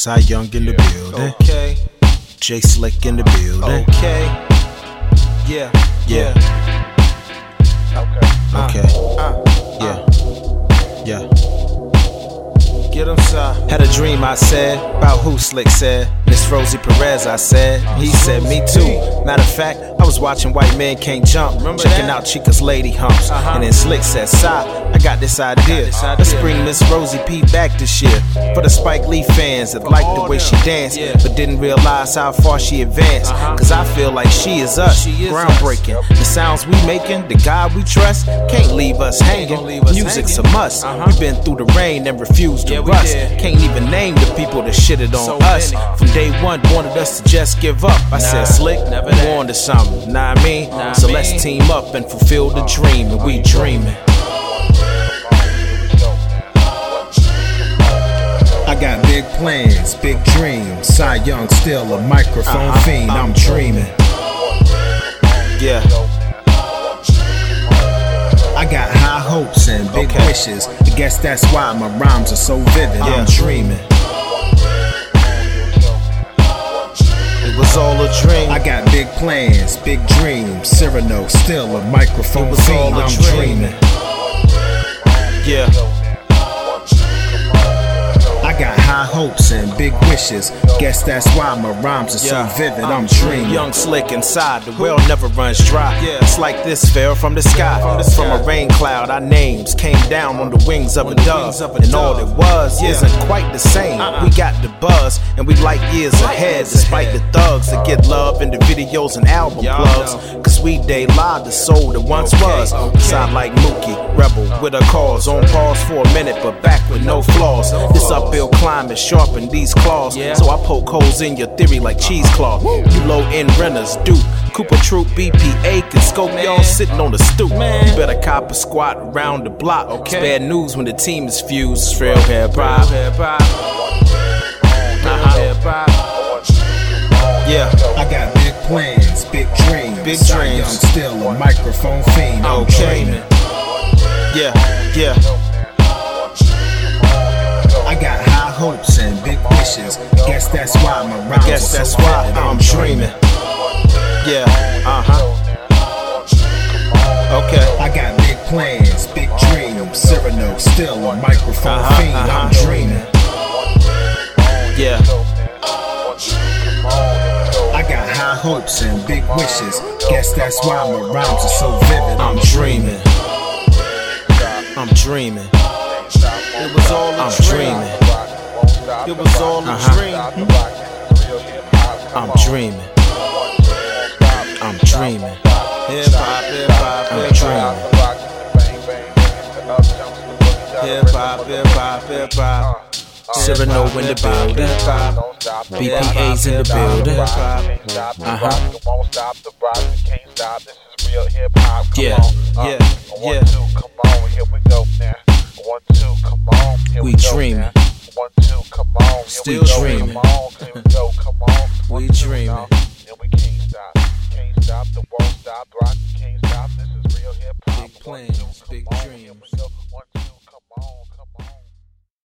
Cy Young in the building. Okay, J Slikk in the building. okay. Yeah, Yeah. Okay. uh, Yeah. Yeah. get him. Had a dream, I said, about who Slikk said. Miss Rosie Perez, I said. He said, me too. Matter of fact, I was watching White Men Can't Jump, Remember checking that? out Chica's Lady Humps. Uh-huh. And then Slikk said, Side, I got this idea. Let's bring. Miss Rosie P back this year. For the Spike Lee fans that like the way she danced, Yeah. but didn't realize how far she advanced. Uh-huh. Cause I feel like she is us, She is groundbreaking. us. The sounds we making, the God we trust, can't leave us hanging. leave us Music's hanging. a must. Uh-huh. We've been through the rain and refused to Yeah, rust. Can't even name the people that shitted on So us. many. From day one, wanted us to just give up. I Nah, said, Slikk, never that. on to something. Nah, I mean, Nah, so I let's team up and fulfill the dream, and we dreaming. I got big plans, big dreams. Cy Young still a microphone Uh-huh. fiend. I'm dreaming. Yeah, I got high hopes and big Okay. wishes. I guess that's why my rhymes are so vivid. Yeah. I'm dreaming. Dream. I got big plans, big dreams. Cyrano still a microphone It was all a I'm dream. dreaming. yeah, high hopes and big wishes. Guess that's why my rhymes are yeah. so vivid. I'm uh, dreaming. Young slick inside, the well never runs dry. Yeah. It's like this fell from the sky. From From a rain cloud, our names came down on the wings of a dove. of a and all it was Yeah. isn't quite the same. Uh-uh. We got the buzz, and we like years ahead, despite ahead. the thugs that get love in the videos and album Y'all plugs. know. Cause we day live the soul that once Okay, was. okay. Sound like Mookie, rebel with a cause. On pause for a minute, but back with no flaws. This uphill climb is sharpen these claws. Yeah. So I poke holes in your theory like cheesecloth. You low end renters do. Cooper Troop BPA can scope y'all sitting on the stoop. Man. You better cop a squat around the block. Okay. It's bad news when the team is fused. It's real hip hop. Uh-huh. Yeah. I got big plans, big dreams. Big Cy dreams. Young still a microphone fiend. I'm Okay. dreaming. Yeah. Yeah. I got high hopes and big wishes. Guess that's why my rhymes Guess are that's so why vivid. I'm dreaming. Yeah. Uh huh. Okay. I got big plans, big dreams. Cyrano still a microphone Uh-huh, fiend. I'm uh-huh. dreaming. Yeah. I got high hopes and big wishes. Guess that's why my rhymes are so vivid. I'm dreaming. I'm dreaming. It was all a I'm dream. It was all a Uh-huh. dream. I'm dreaming. I'm dreaming. Hip hop, hip hop, I'm hop. Hip hop, hip hop, hip hop. Cyrano in the building. BPA's in the building. Uh-huh. Yeah, yeah, yeah. One, two, come on, here we go now. One, two, come on, here We we, dreaming. Still dreaming. Come on, here we go, come on. One, We two, dreaming. And we can't stop, can't stop, the won't stop, rock, can't stop. This is real hip hop. Big plans, big on, here we dreams.